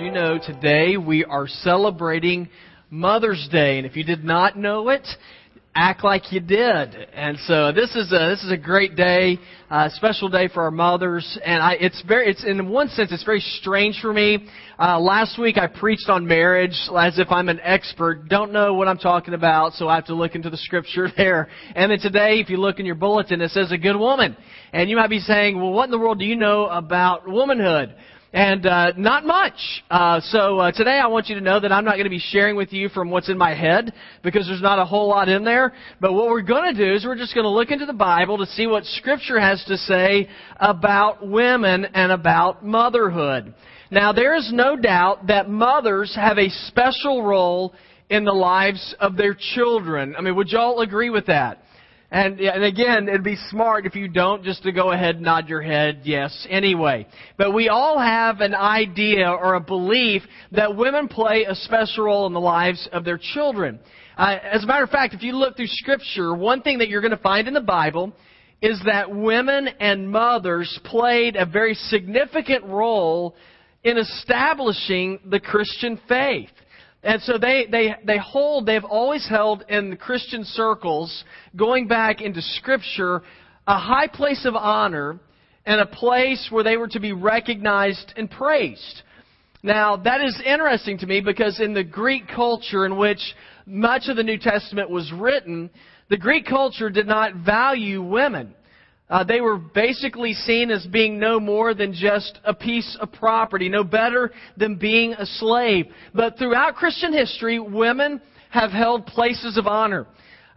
you know, today we are celebrating Mother's Day. And if you did not know it, act like you did. And so this is a this is a great day, a special day for our mothers. And I, it's very it's in one sense it's very strange for me. Uh, last week I preached on marriage as if I'm an expert. Don't know what I'm talking about, so I have to look into the scripture there. And then today, if you look in your bulletin, it says a good woman. And you might be saying, well, what in the world do you know about womanhood? And uh, not much. Uh, so uh, today I want you to know that I'm not going to be sharing with you from what's in my head because there's not a whole lot in there. But what we're going to do is we're just going to look into the Bible to see what Scripture has to say about women and about motherhood. Now there is no doubt that mothers have a special role in the lives of their children. I mean, would y'all agree with that? And, and again, it'd be smart if you don't just to go ahead and nod your head yes anyway. But we all have an idea or a belief that women play a special role in the lives of their children. Uh, as a matter of fact, if you look through Scripture, one thing that you're going to find in the Bible is that women and mothers played a very significant role in establishing the Christian faith. And so they, they, they hold, they've always held in the Christian circles, going back into Scripture, a high place of honor and a place where they were to be recognized and praised. Now, that is interesting to me because in the Greek culture in which much of the New Testament was written, the Greek culture did not value women. Uh, they were basically seen as being no more than just a piece of property, no better than being a slave. But throughout Christian history, women have held places of honor.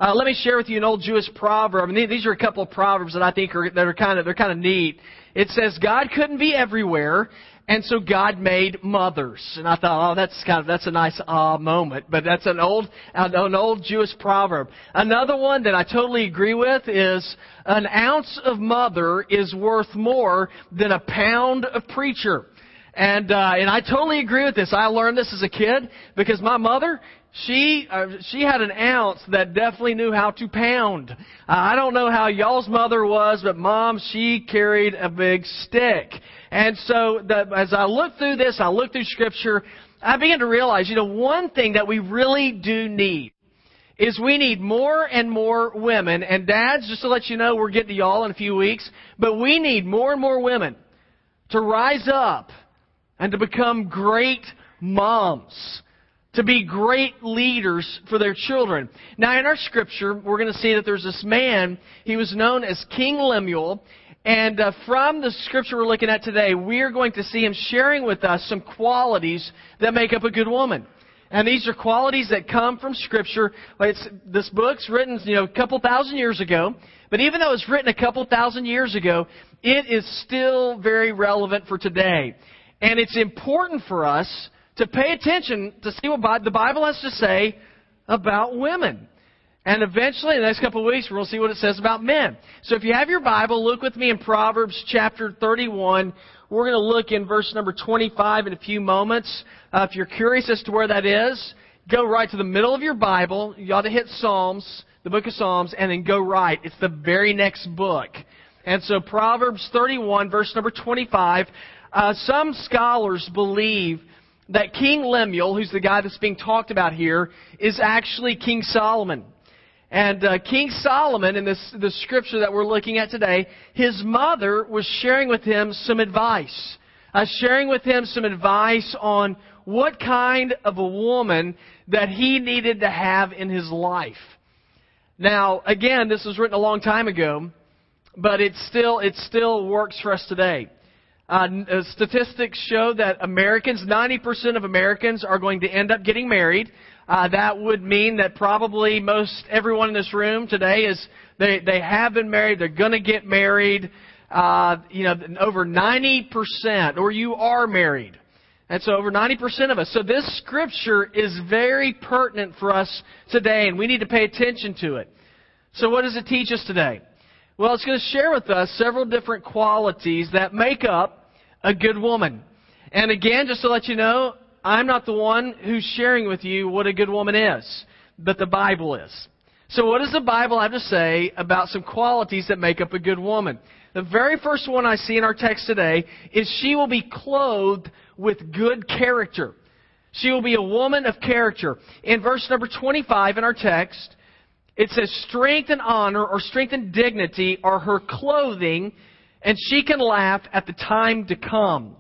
Uh, let me share with you an old Jewish proverb. And these are a couple of proverbs that I think are that are kind of they're kind of neat. It says, "God couldn't be everywhere, and so God made mothers. And I thought, oh, that's kind of, that's a nice ah uh, moment. But that's an old, an old Jewish proverb. Another one that I totally agree with is an ounce of mother is worth more than a pound of preacher. And, uh, and I totally agree with this. I learned this as a kid because my mother, she uh, she had an ounce that definitely knew how to pound. Uh, I don't know how y'all's mother was, but mom she carried a big stick. And so the, as I look through this, I look through Scripture, I begin to realize, you know, one thing that we really do need is we need more and more women. And dads, just to let you know, we're getting to y'all in a few weeks, but we need more and more women to rise up and to become great moms to be great leaders for their children. Now, in our scripture, we're going to see that there's this man. He was known as King Lemuel. And uh, from the scripture we're looking at today, we're going to see him sharing with us some qualities that make up a good woman. And these are qualities that come from Scripture. It's, this book's written, you know, a couple thousand years ago. But even though it's written a couple thousand years ago, it is still very relevant for today. And it's important for us to pay attention to see what the Bible has to say about women. And eventually, in the next couple of weeks, to see what it says about men. So if you have your Bible, look with me in Proverbs chapter 31. We're going to look in verse number 25 in a few moments. Uh, if you're curious as to where that is, go right to the middle of your Bible. You ought to hit Psalms, the book of Psalms, and then go right. It's the very next book. And so Proverbs 31, verse number 25. Uh, some scholars believe that King Lemuel, who's the guy that's being talked about here, is actually King Solomon. And uh, King Solomon, in this the scripture that we're looking at today, his mother was sharing with him some advice, uh, sharing with him some advice on what kind of a woman that he needed to have in his life. Now, again, this was written a long time ago, but it still it still works for us today. Uh, uh statistics show that Americans, 90% of Americans, are going to end up getting married. Uh, that would mean that probably most everyone in this room today is they they have been married. They're going to get married. Uh, you know, over 90%, or you are married. And so over 90% of us. So this scripture is very pertinent for us today, and we need to pay attention to it. So what does it teach us today? Well, it's going to share with us several different qualities that make up a good woman. And again, just to let you know, I'm not the one who's sharing with you what a good woman is, but the Bible is. So what does the Bible have to say about some qualities that make up a good woman? The very first one I see in our text today is she will be clothed with good character. She will be a woman of character. In verse number 25 in our text, it says, Strength and honor or strength and dignity are her clothing, and she can laugh at the time to come.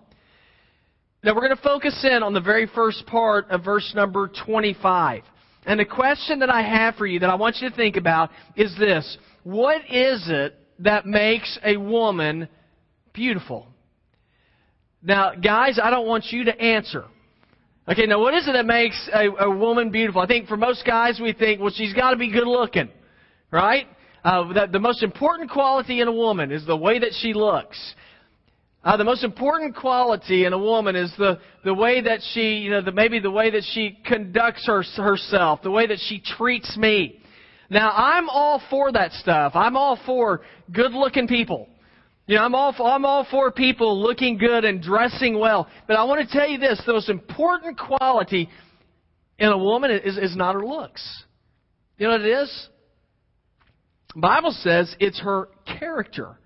Now we're going to focus in on the very first part of verse number 25. And the question that I have for you that I want you to think about is this. What is it that makes a woman beautiful? Now, guys, I don't want you to answer. Okay, now what is it that makes a, a woman beautiful? I think for most guys we think, well, she's got to be good looking, right? Uh, that the most important quality in a woman is the way that she looks. Uh, the most important quality in a woman is the, the way that she, you know, the, maybe the way that she conducts her, herself, the way that she treats me. Now, I'm all for that stuff. I'm all for good looking people. You know, I'm all, for, I'm all for people looking good and dressing well. But I want to tell you this the most important quality in a woman is, is not her looks. You know what it is? Bible says it's her character.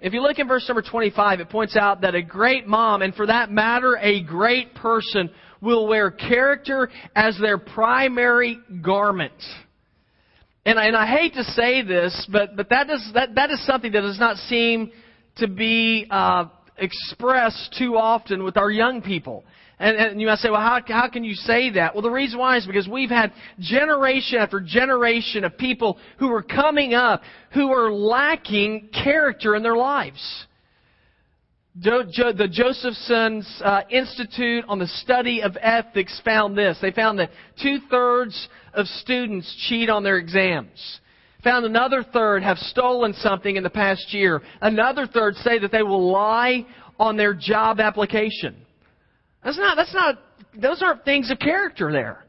If you look in verse number 25, it points out that a great mom, and for that matter, a great person, will wear character as their primary garment. And I, and I hate to say this, but, but that, is, that, that is something that does not seem to be uh, expressed too often with our young people. And, and you might say, well, how, how can you say that? Well, the reason why is because we've had generation after generation of people who are coming up who are lacking character in their lives. the Josephson's uh, Institute on the Study of Ethics found this. They found that two thirds of students cheat on their exams. Found another third have stolen something in the past year. Another third say that they will lie on their job application. That's not, that's not, those aren't things of character there.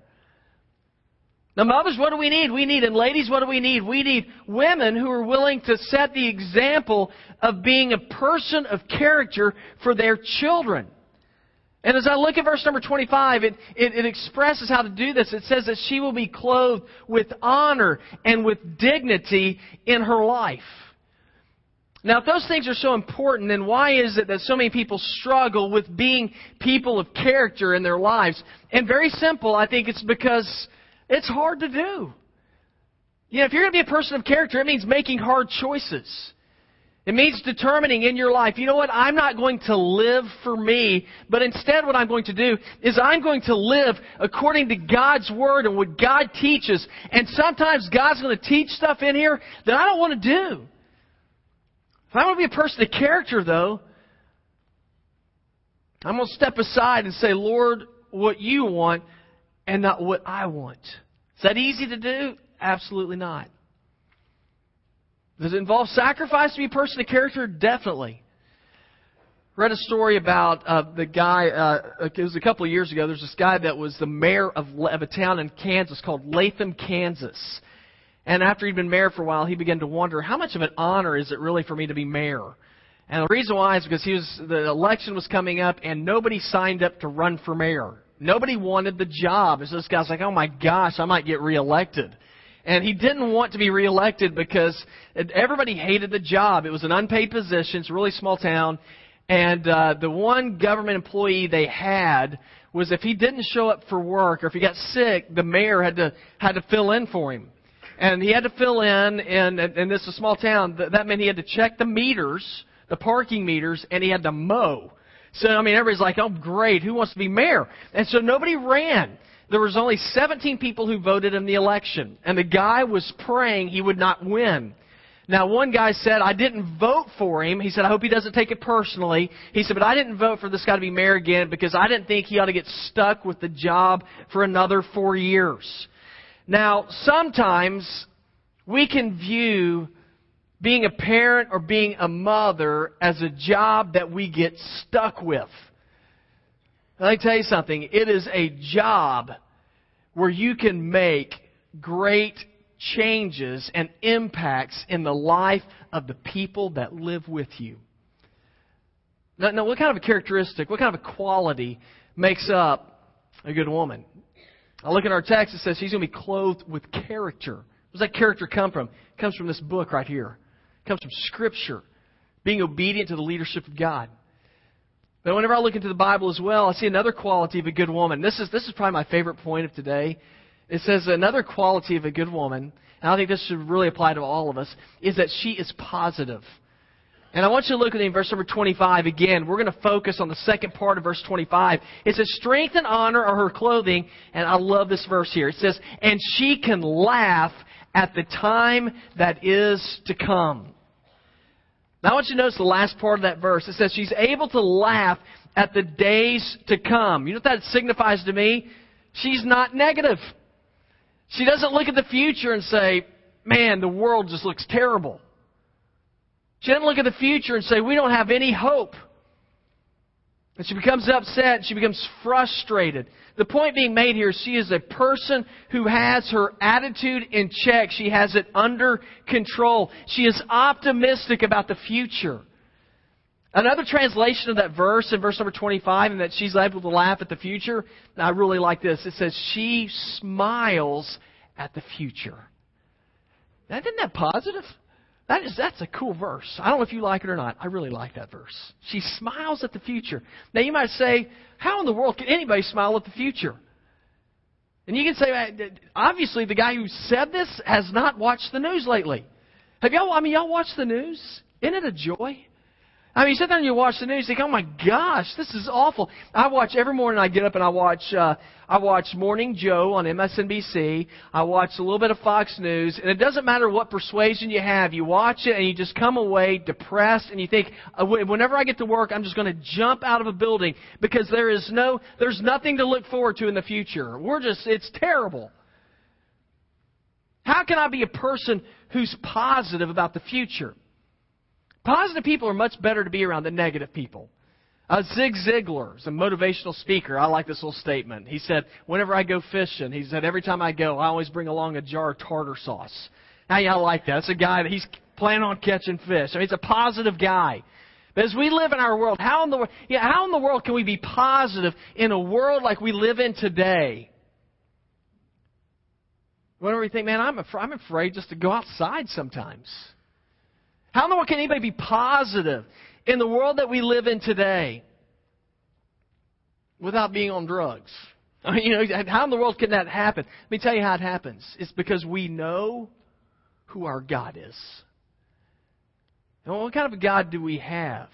Now, mothers, what do we need? We need, and ladies, what do we need? We need women who are willing to set the example of being a person of character for their children. And as I look at verse number 25, it, it, it, expresses how to do this. It says that she will be clothed with honor and with dignity in her life. Now, if those things are so important, then why is it that so many people struggle with being people of character in their lives? And very simple, I think it's because it's hard to do. You know, if you're going to be a person of character, it means making hard choices. It means determining in your life, you know what, I'm not going to live for me, but instead what I'm going to do is I'm going to live according to God's Word and what God teaches. And sometimes God's going to teach stuff in here that I don't want to do. If I want to be a person of character, though, I'm going to step aside and say, Lord, what you want and not what I want. Is that easy to do? Absolutely not. Does it involve sacrifice to be a person of character? Definitely. Read a story about uh, the guy. Uh, it was a couple of years ago. There's this guy that was the mayor of, of a town in Kansas called Latham, Kansas. And after he'd been mayor for a while, he began to wonder how much of an honor is it really for me to be mayor? And the reason why is because he was the election was coming up, and nobody signed up to run for mayor. Nobody wanted the job. So this guy's like, "Oh my gosh, I might get reelected." And he didn't want to be reelected because everybody hated the job. It was an unpaid position. It's a really small town. And uh, the one government employee they had was if he didn't show up for work or if he got sick, the mayor had to had to fill in for him. And he had to fill in, and, and this is a small town. That meant he had to check the meters, the parking meters, and he had to mow. So, I mean, everybody's like, oh, great, who wants to be mayor? And so nobody ran there was only 17 people who voted in the election, and the guy was praying he would not win. Now, one guy said, I didn't vote for him. He said, I hope he doesn't take it personally. He said, but I didn't vote for this guy to be mayor again because I didn't think he ought to get stuck with the job for another four years. Now, sometimes we can view being a parent or being a mother as a job that we get stuck with. Let me tell you something. It is a job where you can make great changes and impacts in the life of the people that live with you. Now, now, what kind of a characteristic, what kind of a quality makes up a good woman? I look at our text, it says she's going to be clothed with character. Where does that character come from? It comes from this book right here. It comes from Scripture. being obedient to the leadership of God. But whenever I look into the Bible as well, I see another quality of a good woman. This is, this is probably my favorite point of today. It says another quality of a good woman, and I think this should really apply to all of us, is that she is positive. And I want you to look at in verse number 25 again. We're going to focus on the second part of verse 25. It says, strength and honor are her clothing. And I love this verse here. It says, and she can laugh at the time that is to come. Now I want you to notice the last part of that verse. It says she's able to laugh at the days to come. You know what that signifies to me? She's not negative. She doesn't look at the future and say, man, the world just looks terrible. She doesn't look at the future and say, we don't have any hope. And she becomes upset. She becomes frustrated. The point being made here, she is a person who has her attitude in check. She has it under control. She is optimistic about the future. Another translation of that verse in verse number 25, and that she's able to laugh at the future, I really like this. It says, she smiles at the future. Now, isn't that positive? That is, that's a cool verse. I don't know if you like it or not. I really like that verse. She smiles at the future. Now you might say, how in the world can anybody smile at the future? And you can say, obviously the guy who said this has not watched the news lately. Have y'all, I mean, y'all watch the news? Isn't it a joy? I mean, you sit there and you watch the news, you think, "Oh my gosh, this is awful." I watch every morning. I get up and I watch. Uh, I watch Morning Joe on MSNBC. I watch a little bit of Fox News, and it doesn't matter what persuasion you have. You watch it and you just come away depressed, and you think, uh, "Whenever I get to work, I'm just going to jump out of a building because there is no, there's nothing to look forward to in the future. We're just, it's terrible." How can I be a person who's positive about the future? Positive people are much better to be around than negative people. Uh, Zig Ziglar is a motivational speaker. I like this little statement. He said, whenever I go fishing, he said, every time I go, I always bring along a jar of tartar sauce. Now, yeah, I like that. It's a guy that he's planning on catching fish. I mean, he's a positive guy. But as we live in our world, how in the, world, yeah, how in the world can we be positive in a world like we live in today? Whenever we think, man, I'm, af- I'm afraid just to go outside sometimes. How in the world can anybody be positive in the world that we live in today without being on drugs? I mean, you know, how in the world can that happen? Let me tell you how it happens. It's because we know who our God is. And what kind of a God do we have?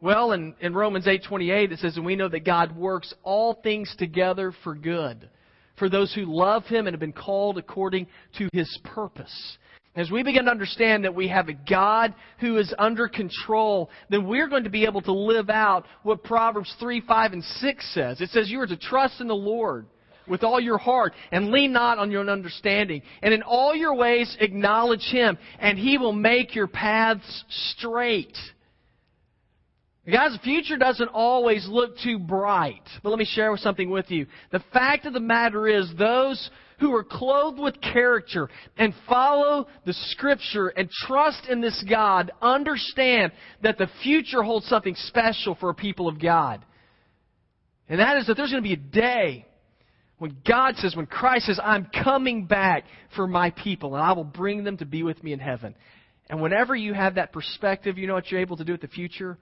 Well, in, in Romans 8:28 it says, "And we know that God works all things together for good, for those who love Him and have been called according to His purpose." As we begin to understand that we have a God who is under control, then we're going to be able to live out what Proverbs 3, 5, and 6 says. It says you are to trust in the Lord with all your heart and lean not on your own understanding. And in all your ways acknowledge Him, and He will make your paths straight. Guys, the future doesn't always look too bright. But let me share something with you. The fact of the matter is, those who are clothed with character and follow the Scripture and trust in this God understand that the future holds something special for a people of God. And that is that there's going to be a day when God says, when Christ says, I'm coming back for my people and I will bring them to be with me in heaven. And whenever you have that perspective, you know what you're able to do with the future?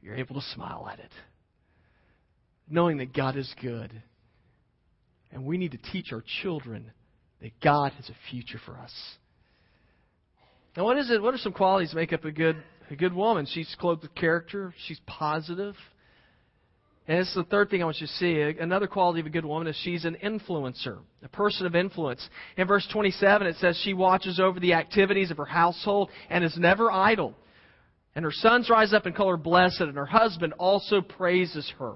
You're able to smile at it. Knowing that God is good and we need to teach our children that God has a future for us. Now, what is it? What are some qualities that make up a good a good woman? She's clothed with character. She's positive. And it's the third thing I want you to see. Another quality of a good woman is she's an influencer, a person of influence. In verse 27, it says she watches over the activities of her household and is never idle. And her sons rise up and call her blessed, and her husband also praises her.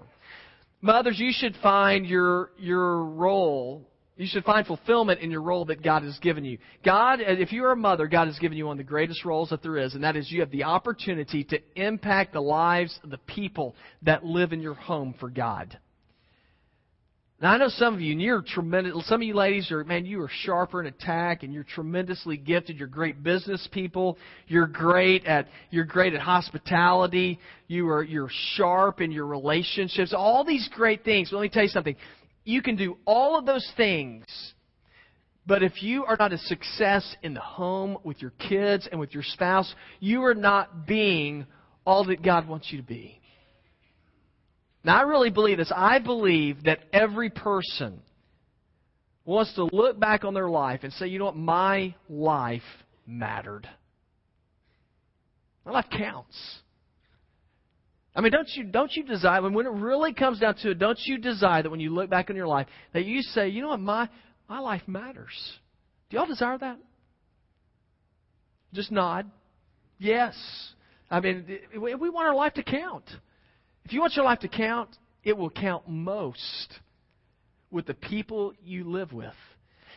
Mothers, you should find your, your role, you should find fulfillment in your role that God has given you. God, uh, if you're a mother, God has given you one of the greatest roles that there is, and that is you have the opportunity to impact the lives of the people that live in your home for God. Now I know some of you, and you're tremendous. Some of you ladies are, man, you are sharper in attack, and you're tremendously gifted. You're great business people. You're great at you're great at hospitality. You are you're sharp in your relationships. All these great things. Let me tell you something. You can do all of those things, But if you are not a success in the home with your kids and with your spouse, you are not being all that God wants you to be. Now, I really believe this. I believe that every person wants to look back on their life and say, you know what, my life mattered. My life counts. I mean, don't you don't you desire when it really comes down to it, don't you desire that when you look back on your life that you say, you know what, my my life matters. Do y'all desire that? Just nod. Yes. I mean, we want our life to count. If you want your life to count, it will count most with the people you live with.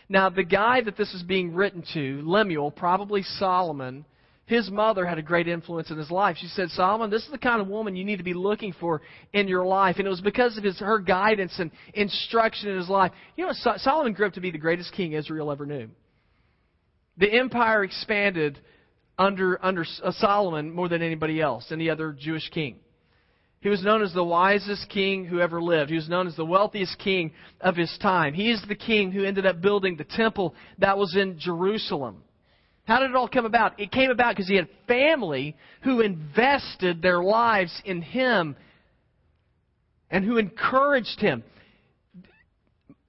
Now, the guy that this is being written to, Lemuel, probably Solomon, his mother had a great influence in his life. She said, Solomon, this is the kind of woman you need to be looking for in your life. And it was because of his, her guidance and instruction in his life. You know, Solomon grew up to be the greatest king Israel ever knew. The empire expanded under, under uh, Solomon more than anybody else, any other Jewish king. He was known as the wisest king who ever lived. He was known as the wealthiest king of his time. He is the king who ended up building the temple that was in Jerusalem. How did it all come about? It came about because he had family who invested their lives in him and who encouraged him.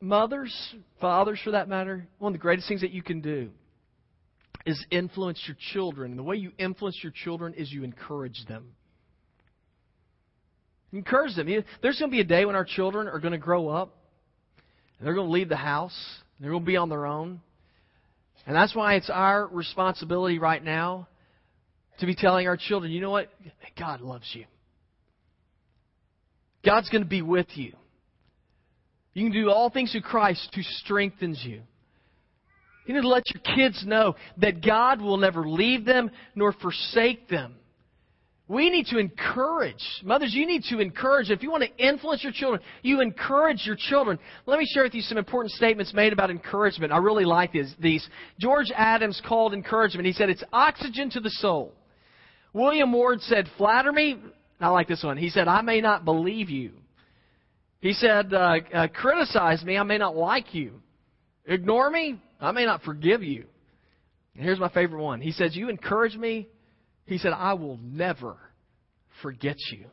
Mothers, fathers for that matter, one of the greatest things that you can do is influence your children. And the way you influence your children is you encourage them. Encourage them. There's going to be a day when our children are going to grow up and they're going to leave the house. They're going to be on their own. And that's why it's our responsibility right now to be telling our children, you know what? God loves you. God's going to be with you. You can do all things through Christ who strengthens you. You need to let your kids know that God will never leave them nor forsake them. We need to encourage. Mothers, you need to encourage. If you want to influence your children, you encourage your children. Let me share with you some important statements made about encouragement. I really like these. George Adams called encouragement. He said, it's oxygen to the soul. William Ward said, flatter me. I like this one. He said, I may not believe you. He said, uh, uh, criticize me. I may not like you. Ignore me. I may not forgive you. And here's my favorite one. He says, you encourage me. He said, I will never forget you.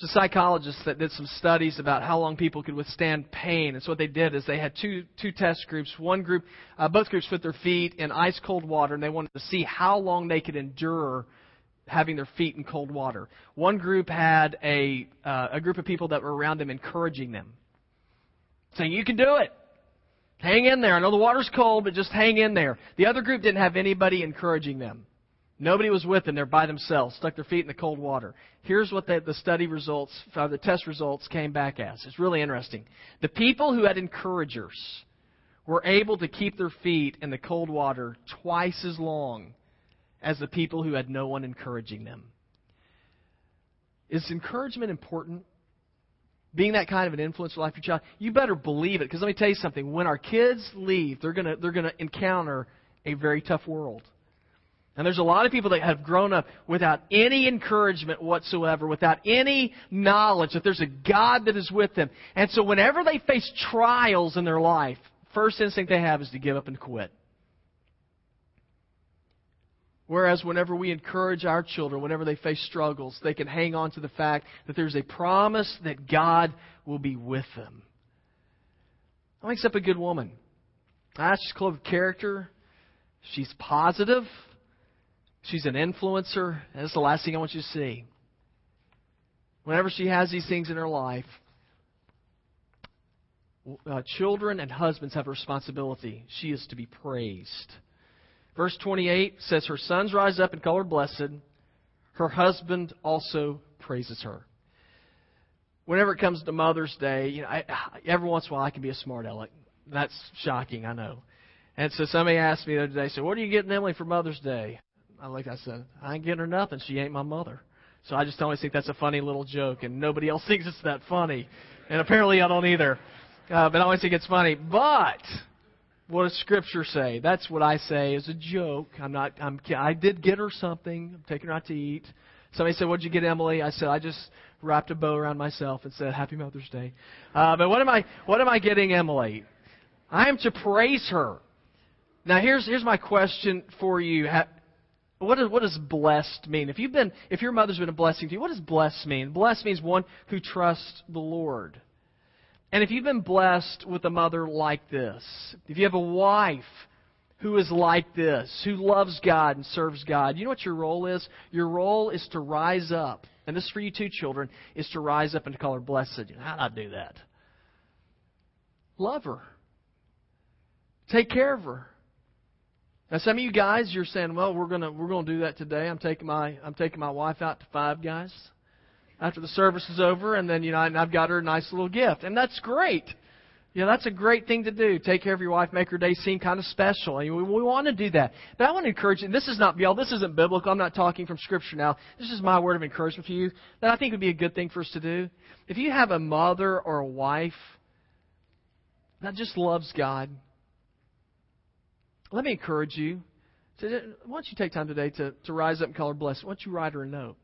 There's a psychologist that did some studies about how long people could withstand pain. And so what they did is they had two two test groups. One group, uh, both groups put their feet in ice cold water, and they wanted to see how long they could endure having their feet in cold water. One group had a uh, a group of people that were around them encouraging them, saying, "You can do it. Hang in there. I know the water's cold, but just hang in there." The other group didn't have anybody encouraging them. Nobody was with them. They're by themselves, stuck their feet in the cold water. Here's what the, the study results, uh, the test results came back as. It's really interesting. The people who had encouragers were able to keep their feet in the cold water twice as long as the people who had no one encouraging them. Is encouragement important? Being that kind of an influence in life of your child, you better believe it. Because let me tell you something. When our kids leave, they're gonna they're gonna encounter a very tough world. And there's a lot of people that have grown up without any encouragement whatsoever, without any knowledge that there's a God that is with them. And so whenever they face trials in their life, first instinct they have is to give up and quit. Whereas whenever we encourage our children, whenever they face struggles, they can hang on to the fact that there's a promise that God will be with them. That makes up a good woman. That's just clothed character. She's positive. She's an influencer. And that's the last thing I want you to see. Whenever she has these things in her life, uh, children and husbands have a responsibility. She is to be praised. Verse 28 says, Her sons rise up and call her blessed. Her husband also praises her. Whenever it comes to Mother's Day, you know, I, every once in a while I can be a smart aleck. That's shocking, I know. And so somebody asked me the other day, so what are you getting Emily for Mother's Day? I like I said, I ain't getting her nothing. She ain't my mother. So I just always think that's a funny little joke, and nobody else thinks it's that funny, and apparently I don't either. Uh, but I always think it's funny. But what does Scripture say? That's what I say as a joke. I'm not. I'm. I did get her something. I'm taking her out to eat. Somebody said, "What'd you get, Emily?" I said, "I just wrapped a bow around myself and said Happy Mother's Day." Uh, but what am I? What am I getting, Emily? I am to praise her. Now here's here's my question for you. What does, what does blessed mean? If you've been if your mother's been a blessing to you, what does blessed mean? Blessed means one who trusts the Lord. And if you've been blessed with a mother like this, if you have a wife who is like this, who loves God and serves God, you know what your role is? Your role is to rise up. And this is for you too, children, is to rise up and to call her blessed. How do I do that? Love her. Take care of her. Now some of you guys you're saying, Well, we're gonna we're gonna do that today. I'm taking my I'm taking my wife out to five guys after the service is over and then you know and I've got her a nice little gift. And that's great. You know, that's a great thing to do. Take care of your wife, make her day seem kind of special. And we, we want to do that. But I want to encourage you, this is not, y'all, this isn't biblical. I'm not talking from Scripture now. This is my word of encouragement for you that I think would be a good thing for us to do. If you have a mother or a wife that just loves God, let me encourage you. To, why don't you take time today to, to rise up and call her blessed? Why don't you write her a note?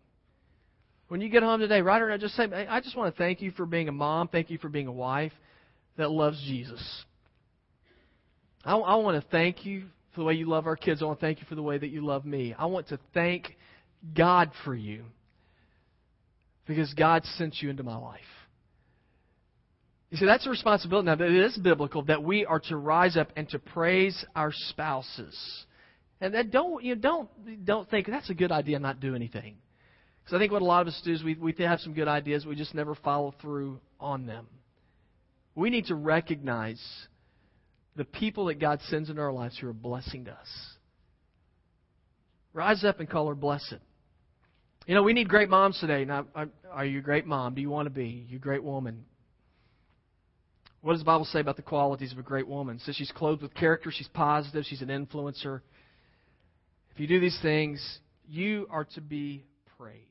When you get home today, write her a note. Just say, I just want to thank you for being a mom. Thank you for being a wife that loves Jesus. I, I want to thank you for the way you love our kids. I want to thank you for the way that you love me. I want to thank God for you because God sent you into my life. You see, that's a responsibility. Now, it is biblical that we are to rise up and to praise our spouses. And that don't you don't don't think that's a good idea. Not do anything, because I think what a lot of us do is we we have some good ideas, we just never follow through on them. We need to recognize the people that God sends in our lives who are blessing us. Rise up and call her blessed. You know, we need great moms today. Now, are you a great mom? Do you want to be? You great woman? What does the Bible say about the qualities of a great woman? It says she's clothed with character, she's positive, she's an influencer. If you do these things, you are to be praised.